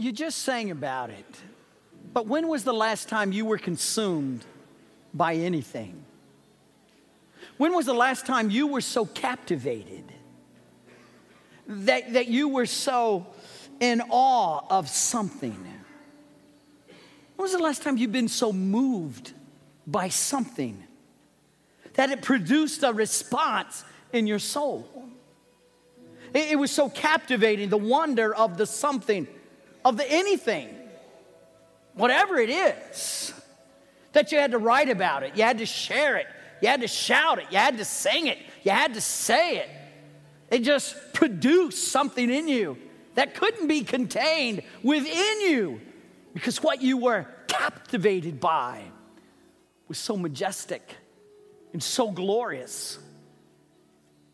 You just sang about it. But when was the last time you were consumed by anything? When was the last time you were so captivated that, that you were so in awe of something? When was the last time you've been so moved by something that it produced a response in your soul? It, it was so captivating, the wonder of the something, of the anything whatever it is, that you had to write about it, you had to share it, you had to shout it, you had to sing it, you had to say it. It just produced something in you that couldn't be contained within you because what you were captivated by was so majestic and so glorious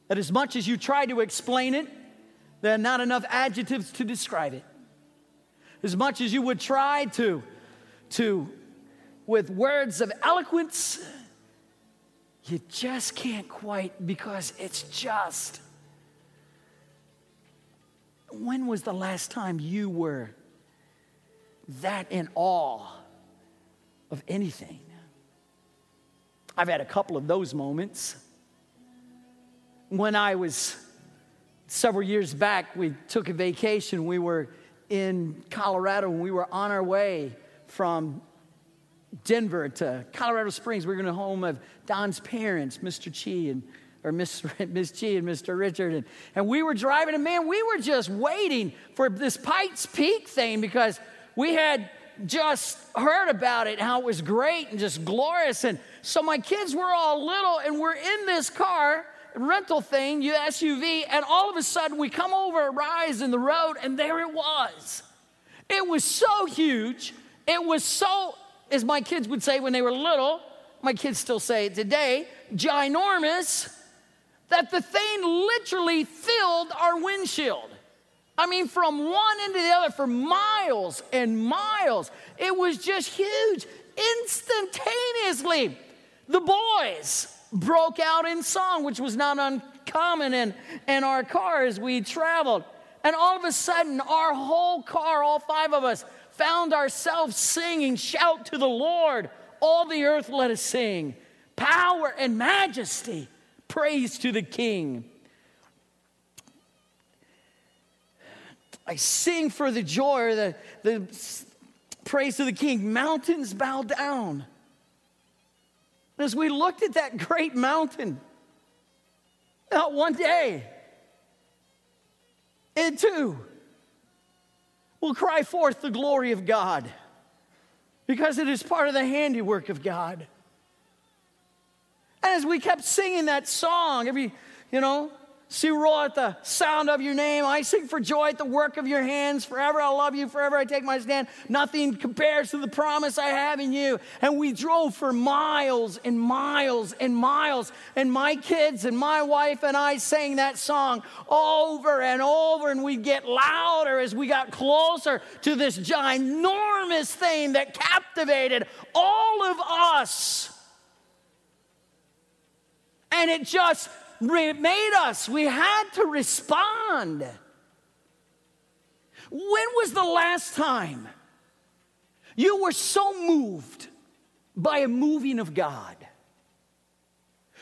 that as much as you try to explain it, there are not enough adjectives to describe it. As much as you would try to to, with words of eloquence, you just can't quite because it's just. When was the last time you were that in awe of anything? I've had a couple of those moments. When I was several years back, we took a vacation. We were in Colorado when we were on our way from Denver to Colorado Springs. We were going to home of Don's parents, Mr. Chi and or Miss, Miss Chi and Mr. Richard. And, and we were driving, and man, we were just waiting for this Pikes Peak thing because we had just heard about it, how it was great and just glorious. And so my kids were all little, and we're in this car rental thing, SUV, and all of a sudden we come over a rise in the road, and there it was. It was so huge it was so, as my kids would say when they were little, my kids still say it today, ginormous, that the thing literally filled our windshield. I mean, from one end to the other for miles and miles. It was just huge. Instantaneously, the boys broke out in song, which was not uncommon in, in our car as we traveled. And all of a sudden, our whole car, all five of us, found ourselves singing, Shout to the Lord, all the earth let us sing. Power and majesty, praise to the King. I sing for the joy the, the praise to the King. Mountains bow down. As we looked at that great mountain, not one day, and two, will cry forth the glory of God because it is part of the handiwork of God. And as we kept singing that song, every, you know, See, roll at the sound of your name. I sing for joy at the work of your hands. Forever I love you. Forever I take my stand. Nothing compares to the promise I have in you. And we drove for miles and miles and miles. And my kids and my wife and I sang that song over and over. And we'd get louder as we got closer to this ginormous thing that captivated all of us. And it just made us. We had to respond. When was the last time you were so moved by a moving of God?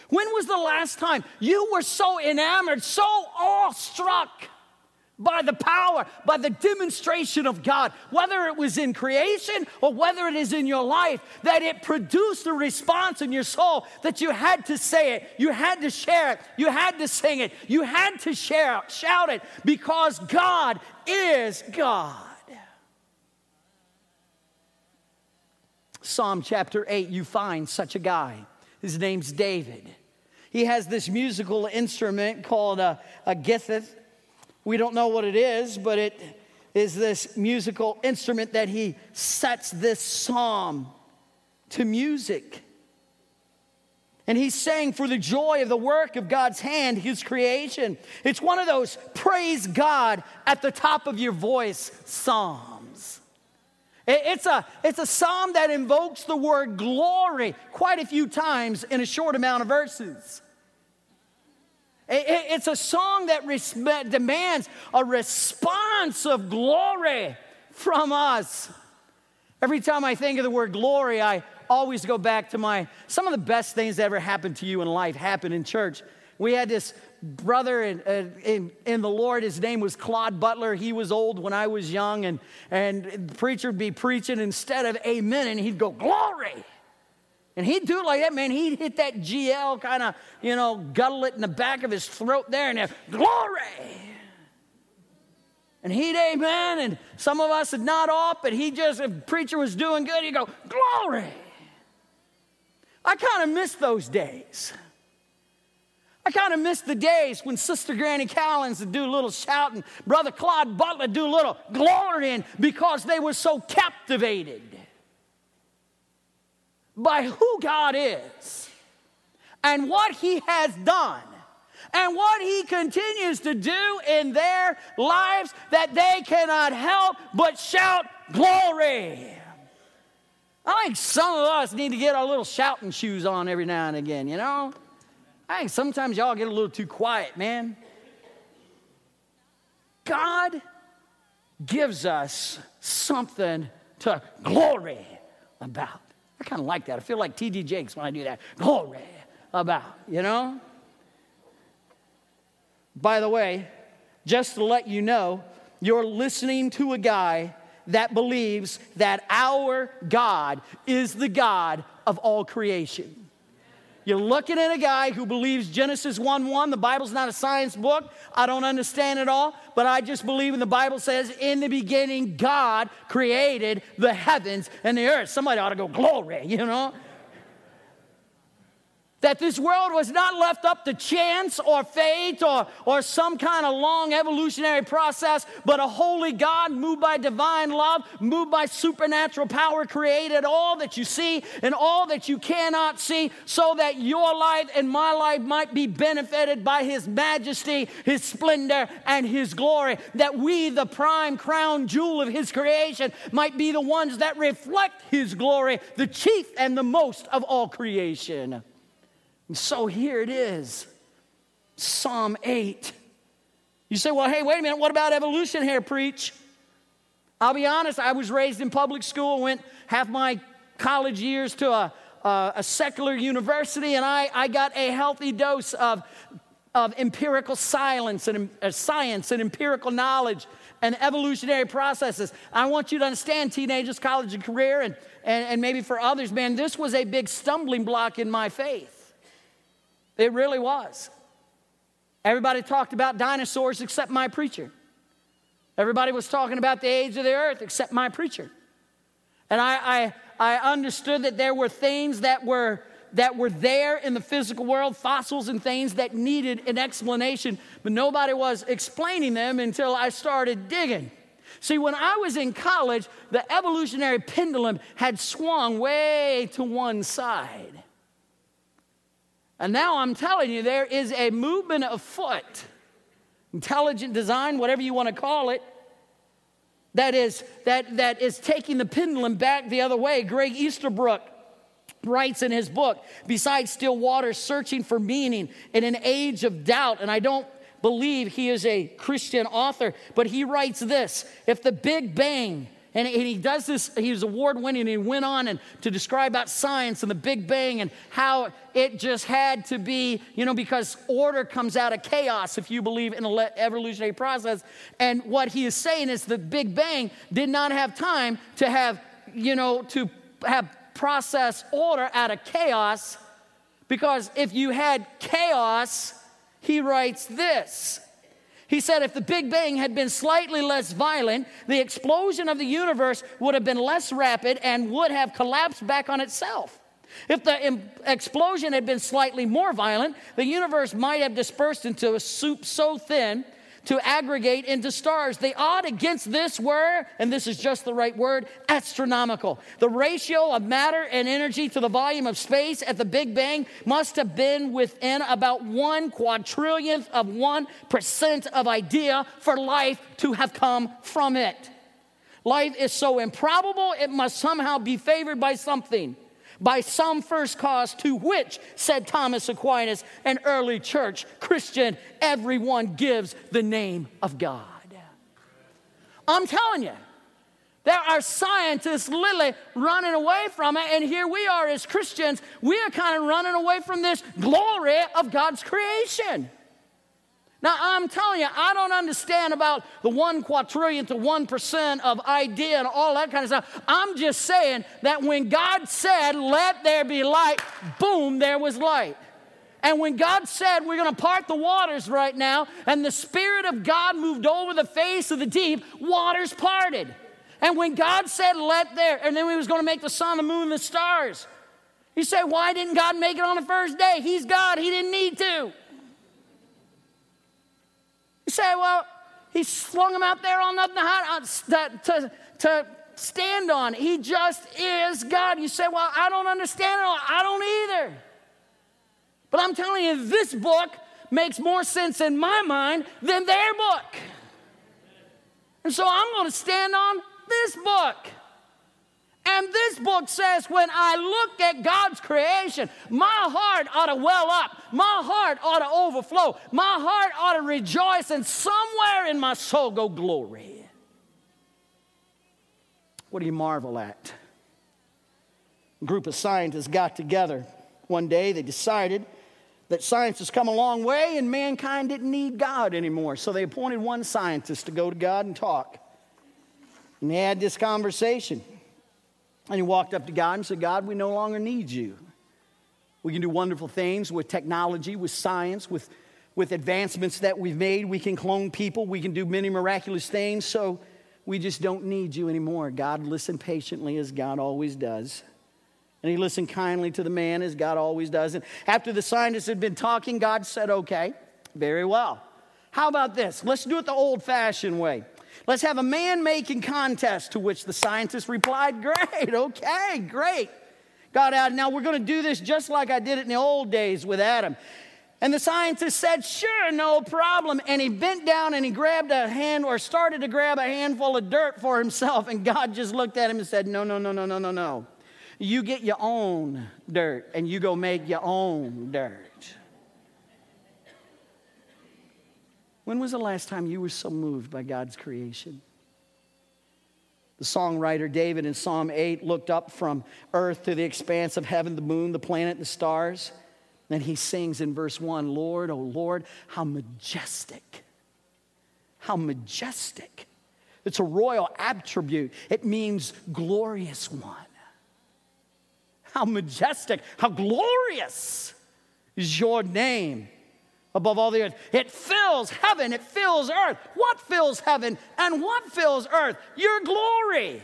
When was the last time you were so enamored, so awestruck by the power, by the demonstration of God, whether it was in creation or whether it is in your life, that it produced a response in your soul that you had to say it, you had to share it, you had to sing it, you had to share shout it, because God is God. Psalm chapter 8, you find such a guy. His name's David. He has this musical instrument called a, a gittith we don't know what it is, but it is this musical instrument that he sets this psalm to music. And he's saying for the joy of the work of God's hand, his creation. It's one of those praise God at the top of your voice psalms. It's a, it's a psalm that invokes the word glory quite a few times in a short amount of verses. It's a song that demands a response of glory from us. Every time I think of the word glory, I always go back to my, some of the best things that ever happened to you in life happened in church. We had this brother in, in, in, the Lord. His name was Claude Butler. He was old when I was young, and, and the preacher would be preaching instead of amen, and he'd go, Glory. And he'd do it like that, man. He'd hit that GL kind of, you know, gutlet in the back of his throat there, and have, Glory. And he'd amen, and some of us would not off, but he just, if preacher was doing good, he'd go, Glory. I kind of miss those days. I kind of miss the days when Sister Granny Collins would do a little shouting, Brother Claude Butler do a little glorying because they were so captivated by who God is and what He has done and what He continues to do in their lives that they cannot help but shout glory. I think some of us need to get our little shouting shoes on every now and again, you know? I think sometimes y'all get a little too quiet, man. God gives us something to glory about. I kind of like that. I feel like T.D. Jakes when I do that. Glory about, you know? By the way, just to let you know, you're listening to a guy that believes that our God is the God of all creation. You're looking at a guy who believes Genesis 1 1, the Bible's not a science book. I don't understand it all, but I just believe in the Bible says, in the beginning, God created the heavens and the earth. Somebody ought to go, glory, you know? That this world was not left up to chance or fate or, or some kind of long evolutionary process, but a holy God moved by divine love, moved by supernatural power, created all that you see and all that you cannot see, so that your life and my life might be benefited by His majesty, His splendor, and His glory. That we, the prime crown jewel of His creation, might be the ones that reflect His glory, the chief and the most of all creation. And so here it is Psalm 8. You say, well, hey, wait a minute, what about evolution here, preach? I'll be honest, I was raised in public school, went half my college years to a, a, a secular university, and I, I got a healthy dose of, of empirical silence and uh, science and empirical knowledge and evolutionary processes. I want you to understand, teenagers, college and career, and, and, and maybe for others, man, this was a big stumbling block in my faith. It really was. Everybody talked about dinosaurs except my preacher. Everybody was talking about the age of the earth except my preacher. And I, I, I understood that there were things that were, that were there in the physical world, fossils and things that needed an explanation, but nobody was explaining them until I started digging. See, when I was in college, the evolutionary pendulum had swung way to one side. And now I'm telling you, there is a movement afoot, intelligent design, whatever you want to call it, that is, that, that is taking the pendulum back the other way. Greg Easterbrook writes in his book, Besides Still Waters, Searching for Meaning in an Age of Doubt. And I don't believe he is a Christian author, but he writes this If the Big Bang and he does this, he was award winning, and he went on and to describe about science and the Big Bang and how it just had to be, you know, because order comes out of chaos if you believe in an evolutionary process. And what he is saying is the Big Bang did not have time to have, you know, to have process order out of chaos because if you had chaos, he writes this he said if the Big Bang had been slightly less violent, the explosion of the universe would have been less rapid and would have collapsed back on itself. If the explosion had been slightly more violent, the universe might have dispersed into a soup so thin to aggregate into stars. The odd against this were, and this is just the right word, astronomical. The ratio of matter and energy to the volume of space at the Big Bang must have been within about one quadrillionth of one percent of idea for life to have come from it. Life is so improbable, it must somehow be favored by something by some first cause to which, said Thomas Aquinas, an early church Christian, everyone gives the name of God. I'm telling you, There are scientists literally running away from it, and here we are as Christians, we are kind of running away from this glory of God's creation. Now, I'm telling you, I don't understand about the one quadrillion to one percent of idea and all that kind of stuff. I'm just saying that when God said, Let there be light, boom, there was light. And when God said, We're going to part the waters right now, and the Spirit of God moved over the face of the deep, waters parted. And when God said, let there, and then he was going to make the sun, the moon, the stars. You say, why didn't God make it on the first day? He's God, he didn't need to. Say, well, he slung them out there on nothing to, to, to stand on. He just is God. You say, well, I don't understand it. I don't either. But I'm telling you, this book makes more sense in my mind than their book. And so I'm going to stand on this book. And this book says, when I look at God's creation, my heart ought to well up. My heart ought to overflow. My heart ought to rejoice, and somewhere in my soul go glory. What do you marvel at? A group of scientists got together one day. They decided that science has come a long way and mankind didn't need God anymore. So they appointed one scientist to go to God and talk. And they had this conversation. And he walked up to God and said, God, we no longer need you. We can do wonderful things with technology, with science, with, with advancements that we've made. We can clone people, we can do many miraculous things. So we just don't need you anymore. God listened patiently as God always does. And he listened kindly to the man as God always does. And after the scientists had been talking, God said, Okay, very well. How about this? Let's do it the old fashioned way. Let's have a man making contest. To which the scientist replied, Great, okay, great. Got out. Now we're going to do this just like I did it in the old days with Adam. And the scientist said, Sure, no problem. And he bent down and he grabbed a hand or started to grab a handful of dirt for himself. And God just looked at him and said, No, no, no, no, no, no, no. You get your own dirt and you go make your own dirt. When was the last time you were so moved by God's creation? The songwriter David in Psalm 8 looked up from earth to the expanse of heaven, the moon, the planet, the stars. And he sings in verse 1 Lord, oh Lord, how majestic. How majestic. It's a royal attribute, it means glorious one. How majestic, how glorious is your name above all the earth. It fills heaven, it fills earth. What fills heaven and what fills earth? Your glory.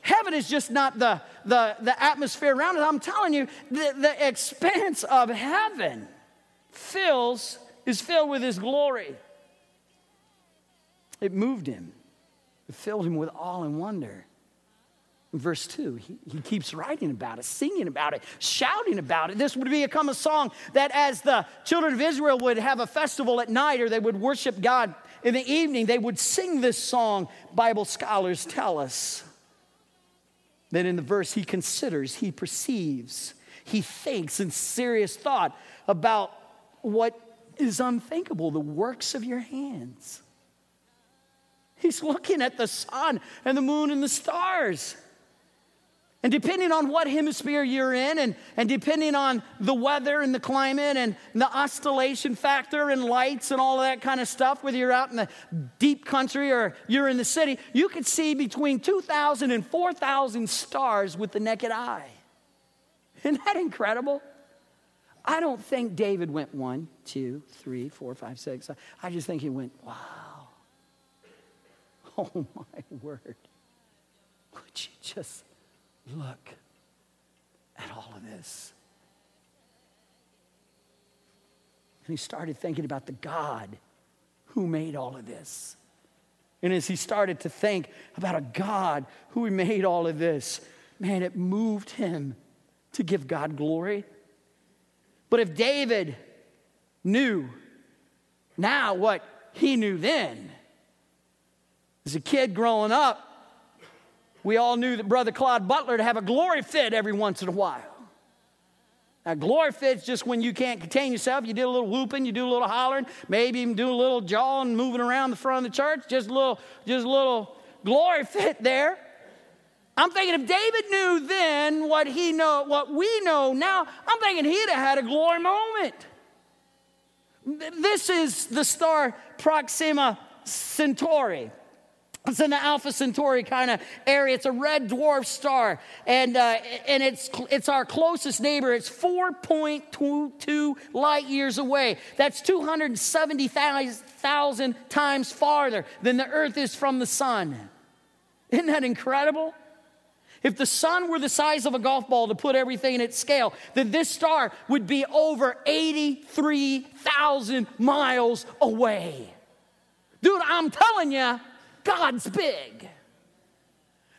Heaven is just not the, the, the atmosphere around it. I'm telling you, the, the expanse of heaven fills, is filled with his glory. It moved him. It filled him with awe and wonder verse 2, he, he keeps writing about it, singing about it, shouting about it. This would become a song that, as the children of Israel would have a festival at night or they would worship God in the evening, they would sing this song. Bible scholars tell us that in the verse, he considers, he perceives, he thinks in serious thought about what is unthinkable the works of your hands. He's looking at the sun and the moon and the stars. And depending on what hemisphere you're in, and, and depending on the weather and the climate and the oscillation factor and lights and all of that kind of stuff, whether you're out in the deep country or you're in the city, you could see between 2,000 and 4,000 stars with the naked eye. Isn't that incredible? I don't think David went one, two, three, four, five, six. I just think he went, wow. Oh my word. Would you just look at all of this. And he started thinking about the God who made all of this. And as he started to think about a God who made all of this, man, it moved him to give God glory. But if David knew now what he knew then, as a kid growing up, we all knew that Brother Claude Butler to have a glory fit every once in a while. Now, glory fit's just when you can't contain yourself. You do a little whooping, you do a little hollering, maybe even do a little jawing, moving around the front of the church. Just a little, just a little glory fit there. I'm thinking if David knew then what he know, what we know now, I'm thinking he'd have had a glory moment. This is the star Proxima Centauri. It's in the Alpha Centauri kind of area. It's a red dwarf star, and, uh, and it's, it's our closest neighbor. It's 4.22 light years away. That's 270,000 times farther than the Earth is from the sun. Isn't that incredible? If the sun were the size of a golf ball to put everything in its scale, then this star would be over 83,000 miles away. Dude, I'm telling you, God's big.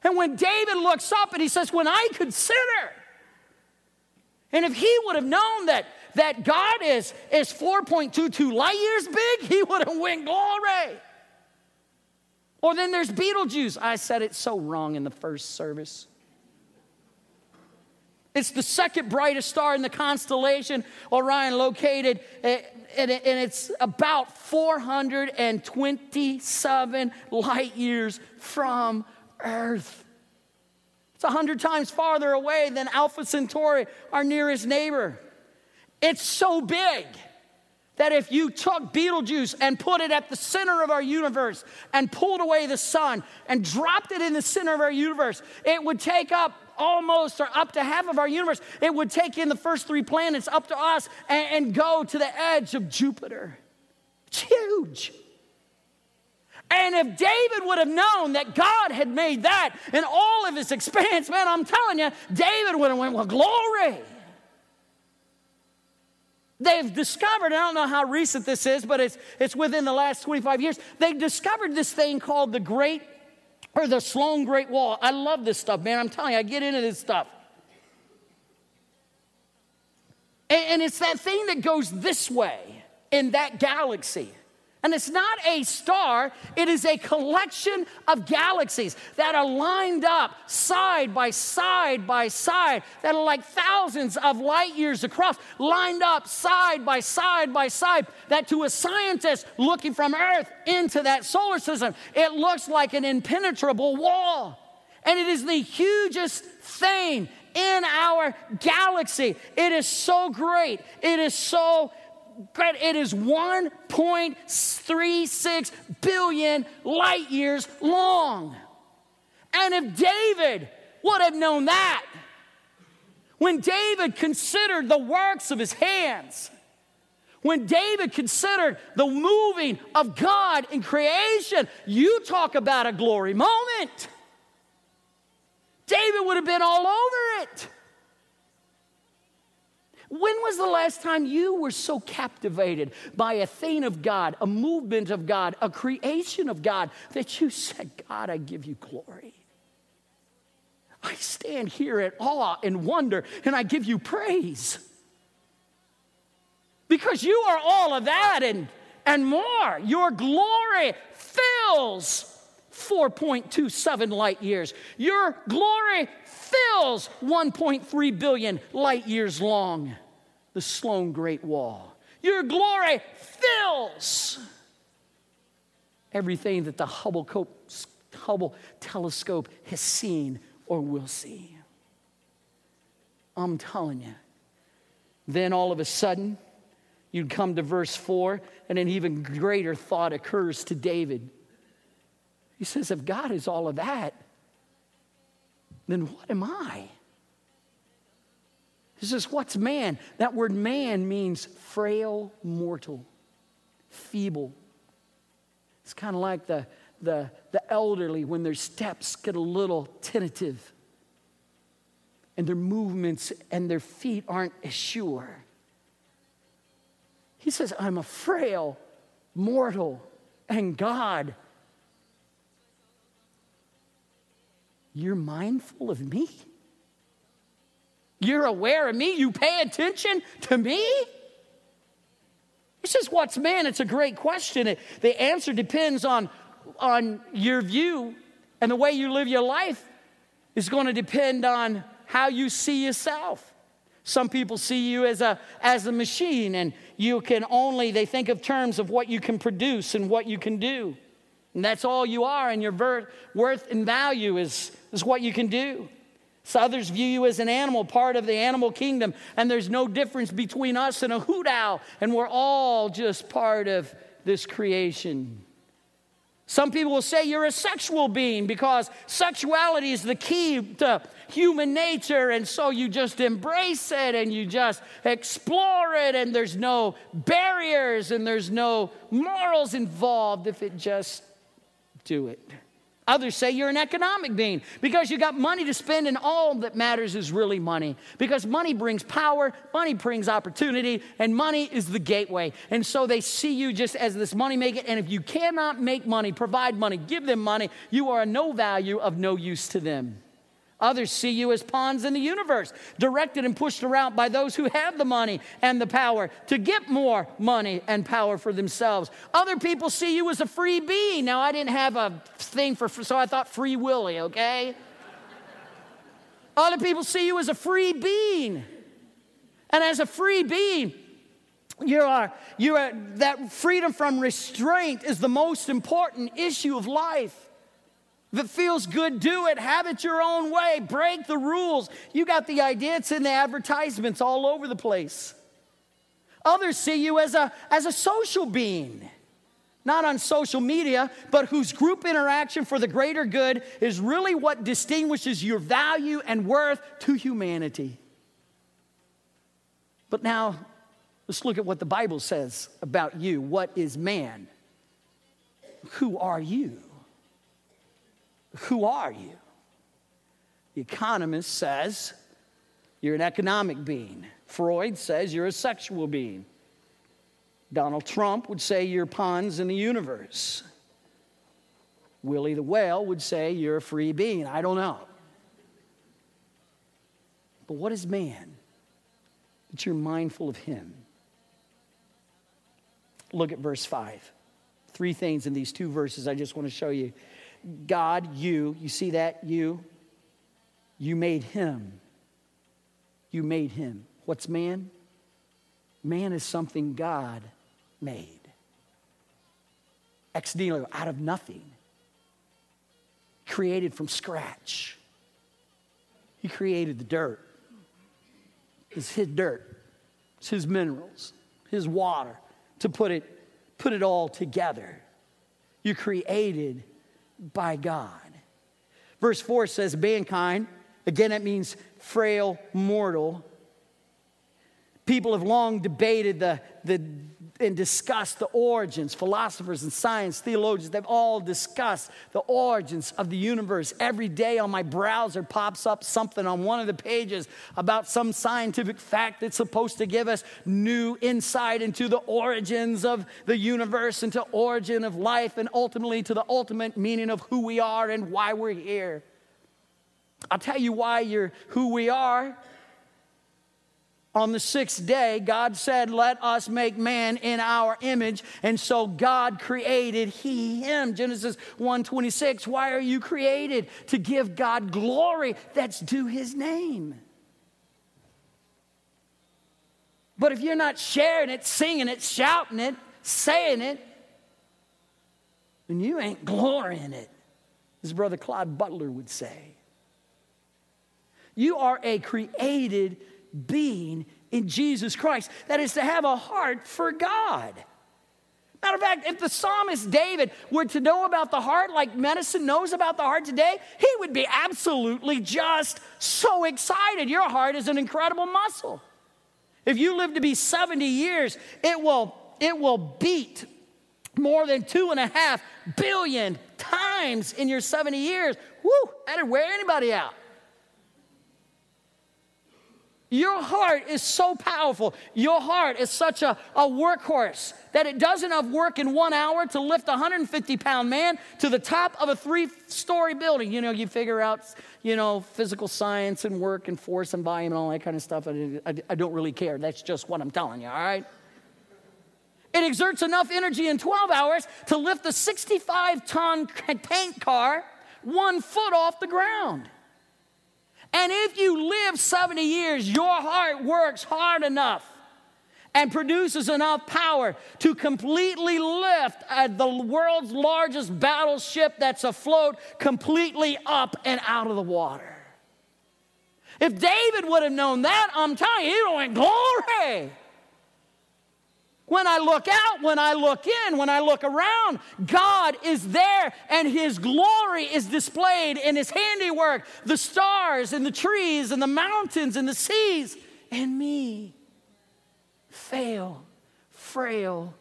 And when David looks up and he says, When I consider, and if he would have known that, that God is, is 4.22 light years big, he would have went glory. Or then there's Betelgeuse. I said it so wrong in the first service. It's the second brightest star in the constellation Orion, located, eh, and it's about 427 light years from Earth. It's 100 times farther away than Alpha Centauri, our nearest neighbor. It's so big that if you took Betelgeuse and put it at the center of our universe and pulled away the sun and dropped it in the center of our universe, it would take up almost or up to half of our universe. It would take in the first three planets up to us and, and go to the edge of Jupiter. It's huge. And if David would have known that God had made that in all of his expanse, man, I'm telling you, David would have went, well, glory. They've discovered, I don't know how recent this is, but it's, it's within the last 25 years, they've discovered this thing called the Great or the Sloan Great Wall. I love this stuff, man. I'm telling you, I get into this stuff. And, and it's that thing that goes this way in that galaxy. And it's not a star, it is a collection of galaxies that are lined up side by side by side, that are like thousands of light years across, lined up side by side by side, that to a scientist looking from Earth into that solar system, it looks like an impenetrable wall. And it is the hugest thing in our galaxy. It is so great. It is so it is 1.36 billion light years long. And if David would have known that, when David considered the works of his hands, when David considered the moving of God in creation, you talk about a glory moment. David would have been all over it. When was the last time you were so captivated by a thing of God, a movement of God, a creation of God, that you said, God, I give you glory? I stand here in awe and wonder, and I give you praise. Because you are all of that and, and more. Your glory fills 4.27 light years. Your glory fills 1.3 billion light years long, the Sloan Great Wall. Your glory fills everything that the Hubble, Hubble telescope has seen or will see. I'm telling you. Then all of a sudden, you'd come to verse 4, and an even greater thought occurs to David. He says, If God is all of that, then what am I? He says, What's man? That word man means frail, mortal, feeble. It's kind of like the, the, the elderly when their steps get a little tentative and their movements and their feet aren't as sure. He says, I'm a frail, mortal, and God You're mindful of me? You're aware of me? You pay attention to me? This is What's man? It's a great question. The answer depends on, on your view, and the way you live your life is going to depend on how you see yourself. Some people see you as a, as a machine, and you can only, they think of terms of what you can produce and what you can do. And that's all you are, and your worth and value is, is what you can do. So others view you as an animal, part of the animal kingdom, and there's no difference between us and a hoot owl, and we're all just part of this creation. Some people will say you're a sexual being because sexuality is the key to human nature, and so you just embrace it and you just explore it, and there's no barriers and there's no morals involved if it just do it. Others say you're an economic being because you got money to spend, and all that matters is really money. Because money brings power, money brings opportunity, and money is the gateway. And so they see you just as this money maker. And if you cannot make money, provide money, give them money, you are a no value of no use to them. Others see you as pawns in the universe, directed and pushed around by those who have the money and the power to get more money and power for themselves. Other people see you as a free being. Now, I didn't have a thing for, so I thought free willy, okay? Other people see you as a free being. And as a free being, you are, you are, that freedom from restraint is the most important issue of life. It feels good, do it. Have it your own way. Break the rules. You got the idea. It's in the advertisements all over the place. Others see you as a, as a social being, not on social media, but whose group interaction for the greater good is really what distinguishes your value and worth to humanity. But now, let's look at what the Bible says about you. What is man? Who are you? Who are you? The economist says you're an economic being. Freud says you're a sexual being. Donald Trump would say you're pawns in the universe. Willy the whale would say you're a free being. I don't know. But what is man? That you're mindful of him. Look at verse 5. Three things in these two verses I just want to show you God, you, you see that? You, you made him. You made him. What's man? Man is something God made. Ex nihilo, out of nothing. Created from scratch. He created the dirt. It's his dirt. It's his minerals, his water, to put it, put it all together. You created by God. Verse 4 says, mankind, again, it means frail, mortal. People have long debated the, the and discussed the origins. Philosophers and science theologians, they've all discussed the origins of the universe. Every day on my browser pops up something on one of the pages about some scientific fact that's supposed to give us new insight into the origins of the universe, into origin of life, and ultimately to the ultimate meaning of who we are and why we're here. I'll tell you why you're who we are on the sixth day, God said, Let us make man in our image. And so God created he, him. Genesis 1:26. Why are you created? To give God glory that's due his name. But if you're not sharing it, singing it, shouting it, saying it, then you ain't glorying it, as Brother Claude Butler would say. You are a created being in Jesus Christ. That is to have a heart for God. Matter of fact, if the psalmist David were to know about the heart like medicine knows about the heart today, he would be absolutely just so excited. Your heart is an incredible muscle. If you live to be 70 years, it will, it will beat more than two and a half billion times in your 70 years. Woo, that'd wear anybody out. Your heart is so powerful. Your heart is such a, a workhorse that it does enough work in one hour to lift a 150 pound man to the top of a three story building. You know, you figure out, you know, physical science and work and force and volume and all that kind of stuff. I, I, I don't really care. That's just what I'm telling you, all right? It exerts enough energy in 12 hours to lift a 65 ton tank car one foot off the ground. And if you live 70 years, your heart works hard enough and produces enough power to completely lift uh, the world's largest battleship that's afloat completely up and out of the water. If David would have known that, I'm telling you, he would have went, Glory! When I look out, when I look in, when I look around, God is there and His glory is displayed in His handiwork the stars and the trees and the mountains and the seas and me. Fail, frail,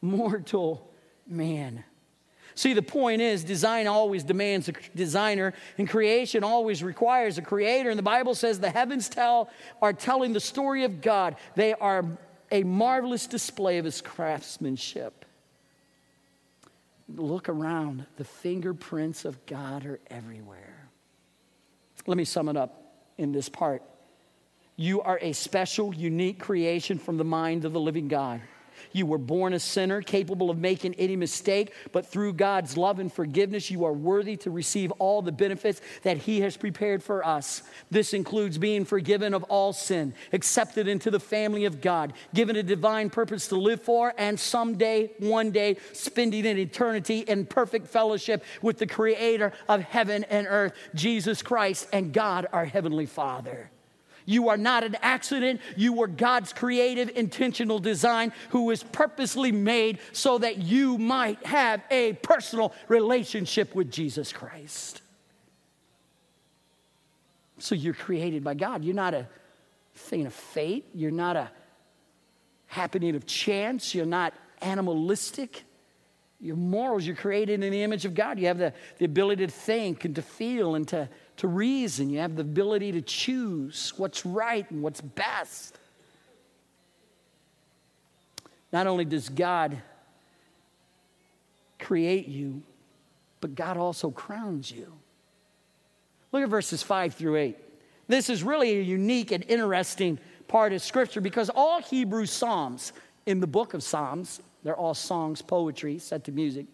mortal man. See, the point is, design always demands a designer, and creation always requires a creator. And the Bible says the heavens tell are telling the story of God. They are a marvelous display of his craftsmanship. Look around, the fingerprints of God are everywhere. Let me sum it up in this part. You are a special, unique creation from the mind of the living God. You were born a sinner, capable of making any mistake, but through God's love and forgiveness, you are worthy to receive all the benefits that He has prepared for us. This includes being forgiven of all sin, accepted into the family of God, given a divine purpose to live for, and someday, one day, spending an eternity in perfect fellowship with the Creator of heaven and earth, Jesus Christ, and God, our Heavenly Father. You are not an accident. You were God's creative, intentional design who was purposely made so that you might have a personal relationship with Jesus Christ. So you're created by God. You're not a thing of fate. You're not a happening of chance. You're not animalistic. Your morals, you're created in the image of God. You have the, the ability to think and to feel and to to reason, you have the ability to choose what's right and what's best. Not only does God create you, but God also crowns you. Look at verses 5 through 8. This is really a unique and interesting part of Scripture because all Hebrew Psalms in the book of Psalms, they're all songs, poetry set to music,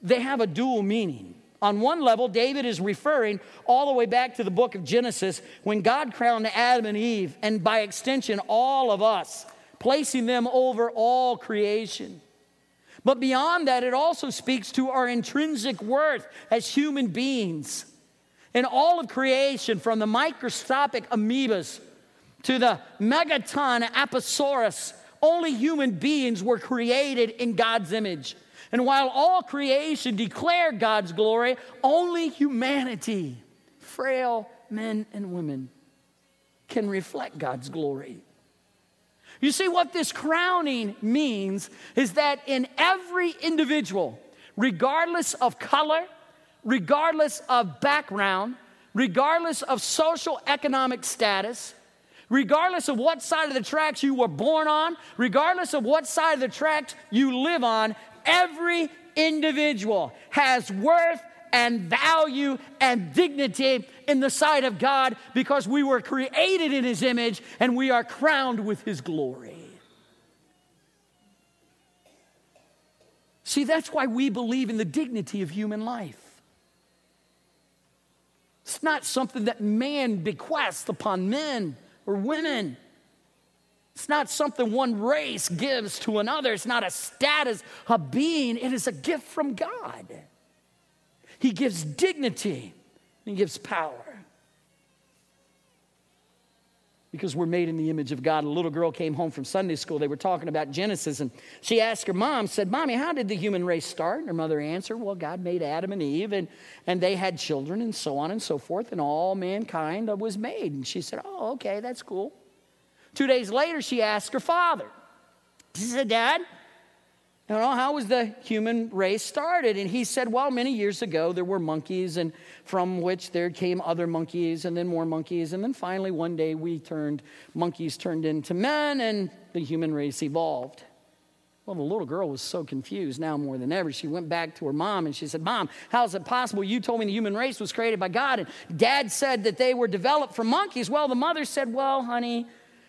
they have a dual meaning. On one level, David is referring all the way back to the book of Genesis when God crowned Adam and Eve, and by extension, all of us, placing them over all creation. But beyond that, it also speaks to our intrinsic worth as human beings. In all of creation, from the microscopic amoebas to the megaton Apatosaurus, only human beings were created in God's image. And while all creation declared God's glory, only humanity, frail men and women, can reflect God's glory. You see, what this crowning means is that in every individual, regardless of color, regardless of background, regardless of social economic status, regardless of what side of the tracks you were born on, regardless of what side of the tracks you live on, Every individual has worth and value and dignity in the sight of God because we were created in His image and we are crowned with His glory. See, that's why we believe in the dignity of human life. It's not something that man bequests upon men or women. It's not something one race gives to another. It's not a status, a being. It is a gift from God. He gives dignity and gives power. Because we're made in the image of God. A little girl came home from Sunday school. They were talking about Genesis, and she asked her mom, said, Mommy, how did the human race start? And her mother answered, Well, God made Adam and Eve, and, and they had children, and so on and so forth, and all mankind was made. And she said, Oh, okay, that's cool. Two days later, she asked her father. She said, Dad, you know, how was the human race started? And he said, Well, many years ago, there were monkeys, and from which there came other monkeys, and then more monkeys. And then finally, one day, we turned, monkeys turned into men, and the human race evolved. Well, the little girl was so confused now more than ever. She went back to her mom and she said, Mom, how is it possible? You told me the human race was created by God, and dad said that they were developed from monkeys. Well, the mother said, Well, honey,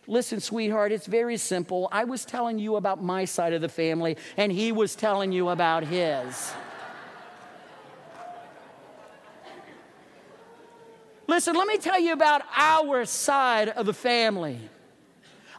Listen, sweetheart, it's very simple. I was telling you about my side of the family, and he was telling you about his. Listen, let me tell you about our side of the family.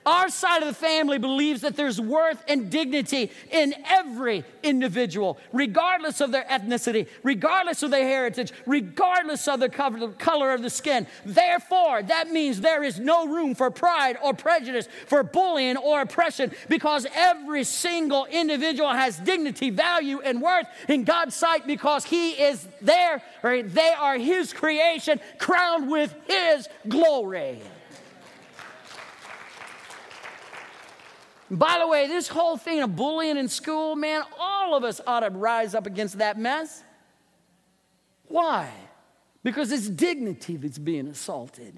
Our side of the family believes that there's worth and dignity in every individual, regardless of their ethnicity, regardless of their heritage, regardless of the color of the skin. Therefore, that means there is no room for pride or prejudice, for bullying or oppression, because every single individual has dignity, value, and worth in God's sight because He is there, or they are His creation, crowned with His glory. By the way, this whole thing of bullying in school, man, all of us ought to rise up against that mess. Why? Because it's dignity that's being assaulted.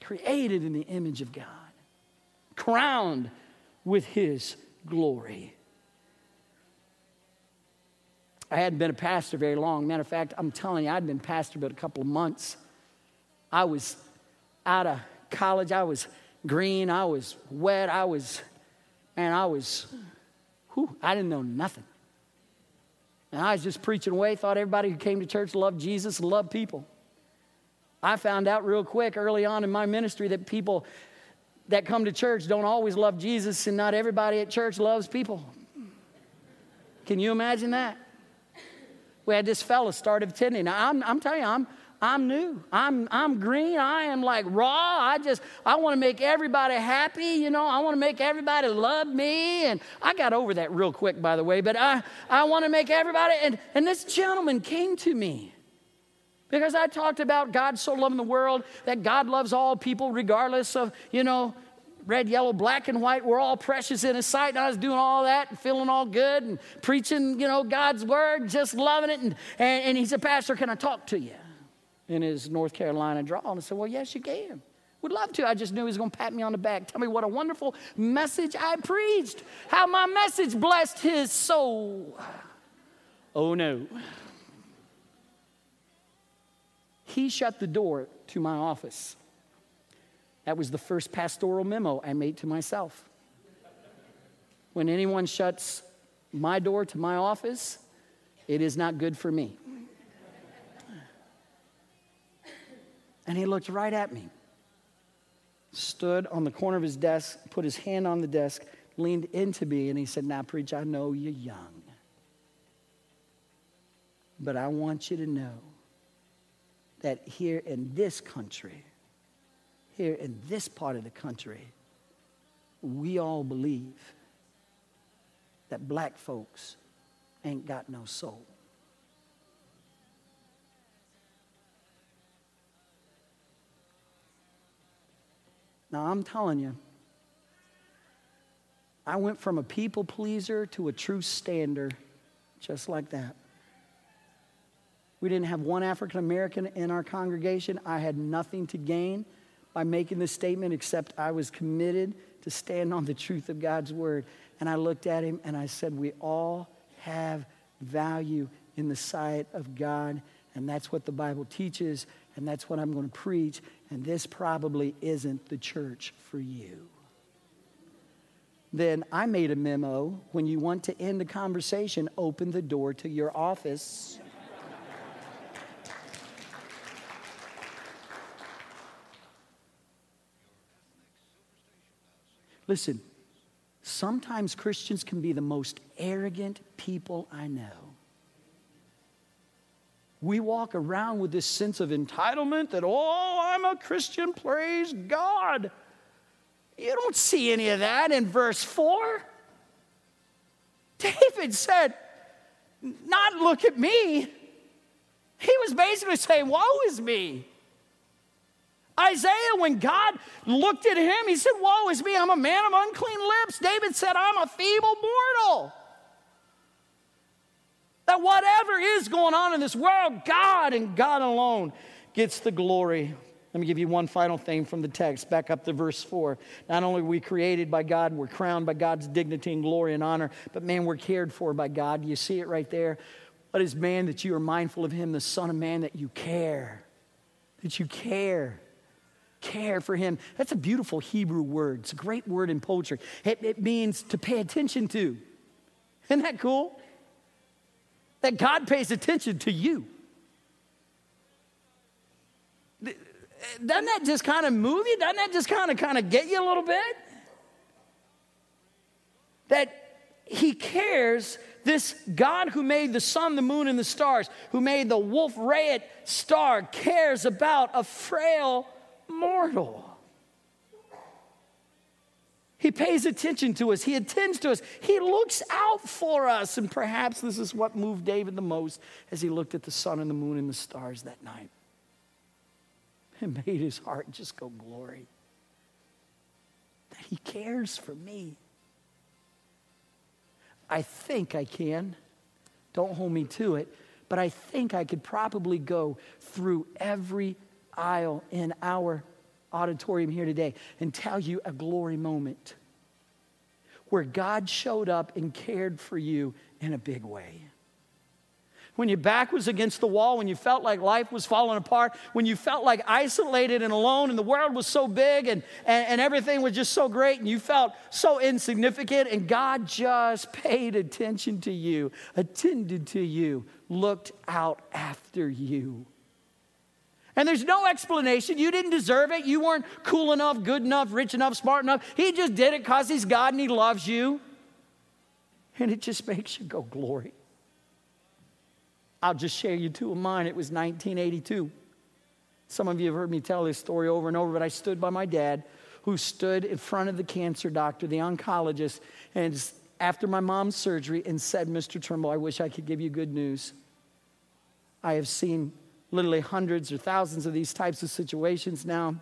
Created in the image of God, crowned with His glory. I hadn't been a pastor very long. Matter of fact, I'm telling you, I'd been pastor but a couple of months. I was out of college. I was green. I was wet. I was, man, I was, whew, I didn't know nothing. And I was just preaching away, thought everybody who came to church loved Jesus and loved people. I found out real quick early on in my ministry that people that come to church don't always love Jesus, and not everybody at church loves people. Can you imagine that? We had this fella start attending. Now, I'm, I'm telling you, I'm, I'm new. I'm, I'm green. I am like raw. I just, I want to make everybody happy. You know, I want to make everybody love me. And I got over that real quick, by the way, but I, I want to make everybody. And, and this gentleman came to me because I talked about God so loving the world that God loves all people, regardless of, you know, red, yellow, black, and white. We're all precious in His sight. And I was doing all that and feeling all good and preaching, you know, God's word, just loving it. And, and, and he said, Pastor, can I talk to you? In his North Carolina drawl. And I said, Well, yes, you can. Would love to. I just knew he was going to pat me on the back, tell me what a wonderful message I preached, how my message blessed his soul. Oh, no. He shut the door to my office. That was the first pastoral memo I made to myself. When anyone shuts my door to my office, it is not good for me. And he looked right at me, stood on the corner of his desk, put his hand on the desk, leaned into me, and he said, Now, preach, I know you're young, but I want you to know that here in this country, here in this part of the country, we all believe that black folks ain't got no soul. Now, I'm telling you, I went from a people pleaser to a true stander just like that. We didn't have one African American in our congregation. I had nothing to gain by making this statement except I was committed to stand on the truth of God's word. And I looked at him and I said, We all have value in the sight of God. And that's what the Bible teaches, and that's what I'm going to preach and this probably isn't the church for you. Then I made a memo when you want to end the conversation, open the door to your office. Listen, sometimes Christians can be the most arrogant people I know. We walk around with this sense of entitlement that, oh, I'm a Christian, praise God. You don't see any of that in verse 4. David said, Not look at me. He was basically saying, Woe is me. Isaiah, when God looked at him, he said, Woe is me, I'm a man of unclean lips. David said, I'm a feeble mortal. That whatever is going on in this world, God and God alone gets the glory. Let me give you one final thing from the text. Back up to verse 4. Not only are we created by God, we're crowned by God's dignity and glory and honor, but man, we're cared for by God. You see it right there? What is man that you are mindful of him, the Son of Man, that you care? That you care. Care for him. That's a beautiful Hebrew word. It's a great word in poetry. It, it means to pay attention to. Isn't that cool? That God pays attention to you. doesn't that just kind of move you? Doesn't that just kind of kind of get you a little bit? That he cares, this God who made the sun, the moon, and the stars, who made the Wolf Rayet star, cares about a frail mortal. He pays attention to us. He attends to us. He looks out for us. And perhaps this is what moved David the most as he looked at the sun and the moon and the stars that night. It made his heart just go glory. That he cares for me. I think I can. Don't hold me to it. But I think I could probably go through every aisle in our auditorium here today and tell you a glory moment where God showed up and cared for you in a big way. When your back was against the wall, when you felt like life was falling apart, when you felt like isolated and alone, and the world was so big and, and, and everything was just so great, and you felt so insignificant, and God just paid attention to you, attended to you, looked out after you. And there's no explanation. You didn't deserve it. You weren't cool enough, good enough, rich enough, smart enough. He just did it because He's God and He loves you. And it just makes you go, glory. I'll just share you two of mine. It was 1982. Some of you have heard me tell this story over and over, but I stood by my dad, who stood in front of the cancer doctor, the oncologist, and after my mom's surgery and said, Mr. Trimble, I wish I could give you good news. I have seen literally hundreds or thousands of these types of situations now,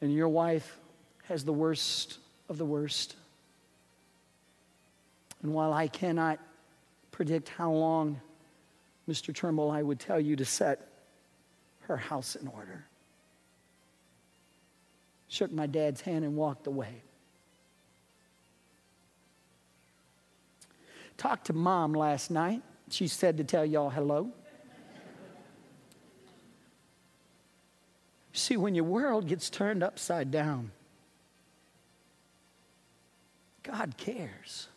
and your wife has the worst of the worst. And while I cannot predict how long, Mr. Trimble, I would tell you to set her house in order. Shook my dad's hand and walked away. Talked to mom last night. She said to tell y'all hello. See, when your world gets turned upside down, God cares.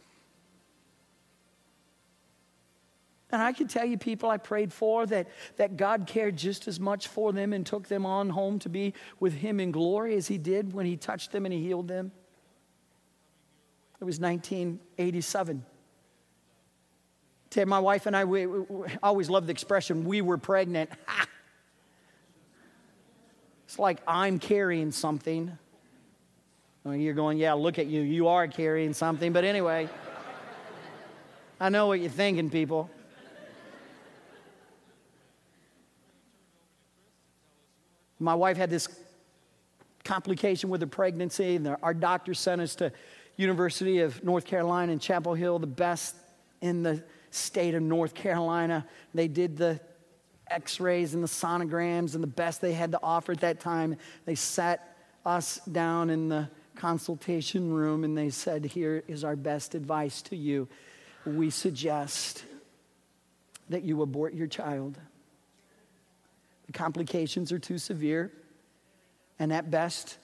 And I can tell you people I prayed for that, that God cared just as much for them and took them on home to be with Him in glory as He did when He touched them and He healed them. It was 1987. My wife and I, we, we always loved the expression, we were pregnant. It's like I'm carrying something. You're going, yeah, look at you. You are carrying something. But anyway, I know what you're thinking, people. My wife had this complication with her pregnancy, and our doctor sent us to University of North Carolina in Chapel Hill, the best in the state of North Carolina. They did the x rays and the sonograms and the best they had to offer at that time. They sat us down in the consultation room and they said, Here is our best advice to you. We suggest that you abort your child. The complications are too severe, and at best,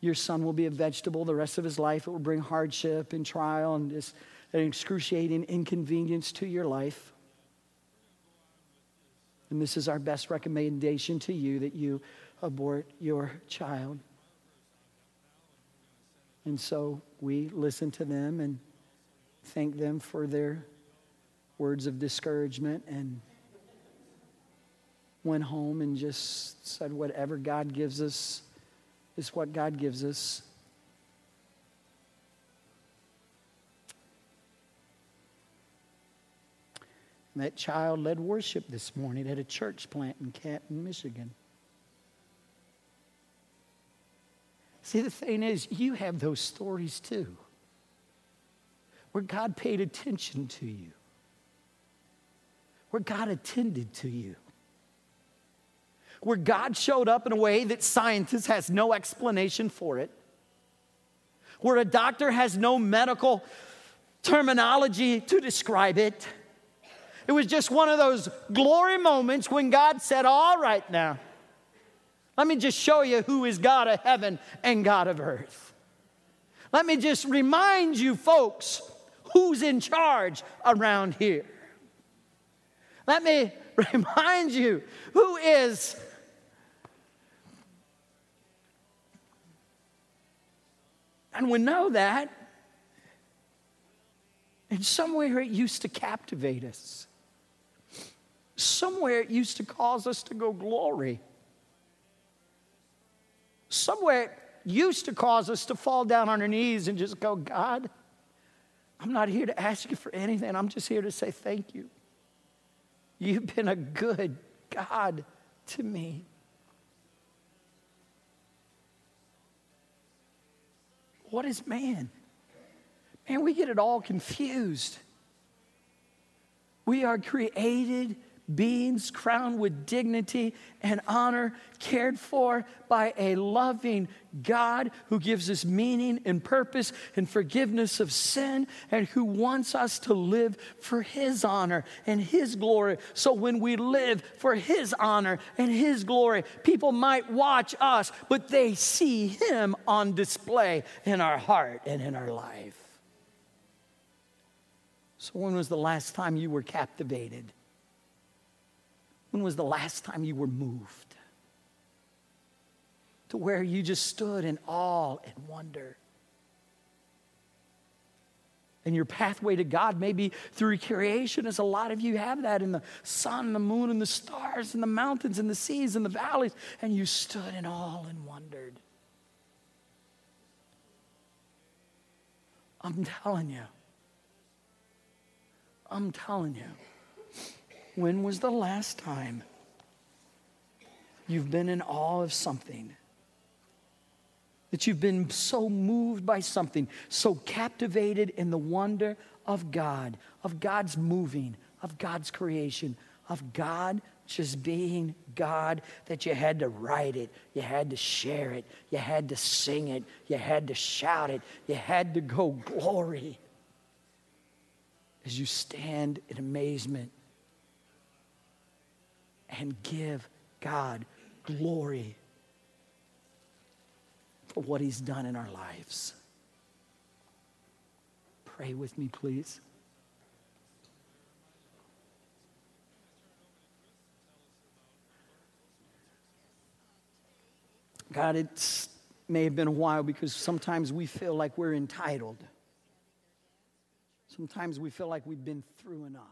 your son will be a vegetable the rest of his life. It will bring hardship and trial and just an excruciating inconvenience to your life. And this is our best recommendation to you that you abort your child. And so we listened to them and thanked them for their words of discouragement and went home and just said, whatever God gives us is what God gives us. That child led worship this morning at a church plant in Canton, Michigan. See, the thing is, you have those stories too, where God paid attention to you, where God attended to you, where God showed up in a way that scientists has no explanation for it, where a doctor has no medical terminology to describe it it was just one of those glory moments when God said, All right, now, let me just show you who is God of heaven and God of earth. Let me just remind you, folks, who's in charge around here. Let me remind you who is And we know that. In some way, it used to captivate us. Somewhere it used to cause us to go glory. Somewhere it used to cause us to fall down on our knees and just go, God, I'm not here to ask you for anything. I'm just here to say thank you. You've been a good God to me. What is man? Man, we get it all confused. We are created beings crowned with dignity and honor, cared for by a loving God who gives us meaning and purpose and forgiveness of sin, and who wants us to live for His honor and His glory. So when we live for His honor and His glory, people might watch us, but they see Him on display in our heart and in our life. So, when was the last time you were captivated? When was the last time you were moved? To where you just stood in awe and wonder. And your pathway to God, maybe through creation, as a lot of you have that in the sun, the moon, and the stars, and the mountains, and the seas, and the valleys, and you stood in awe and wondered. I'm telling you. I'm telling you. When was the last time you've been in awe of something? That you've been so moved by something, so captivated in the wonder of God, of God's moving, of God's creation, of God just being God, that you had to write it, you had to share it, you had to sing it, you had to shout it, you had to go glory as you stand in amazement and give God glory for what He's done in our lives. Pray with me, please. God, it may have been a while because sometimes we feel like we're entitled. Sometimes we feel like we've been through enough.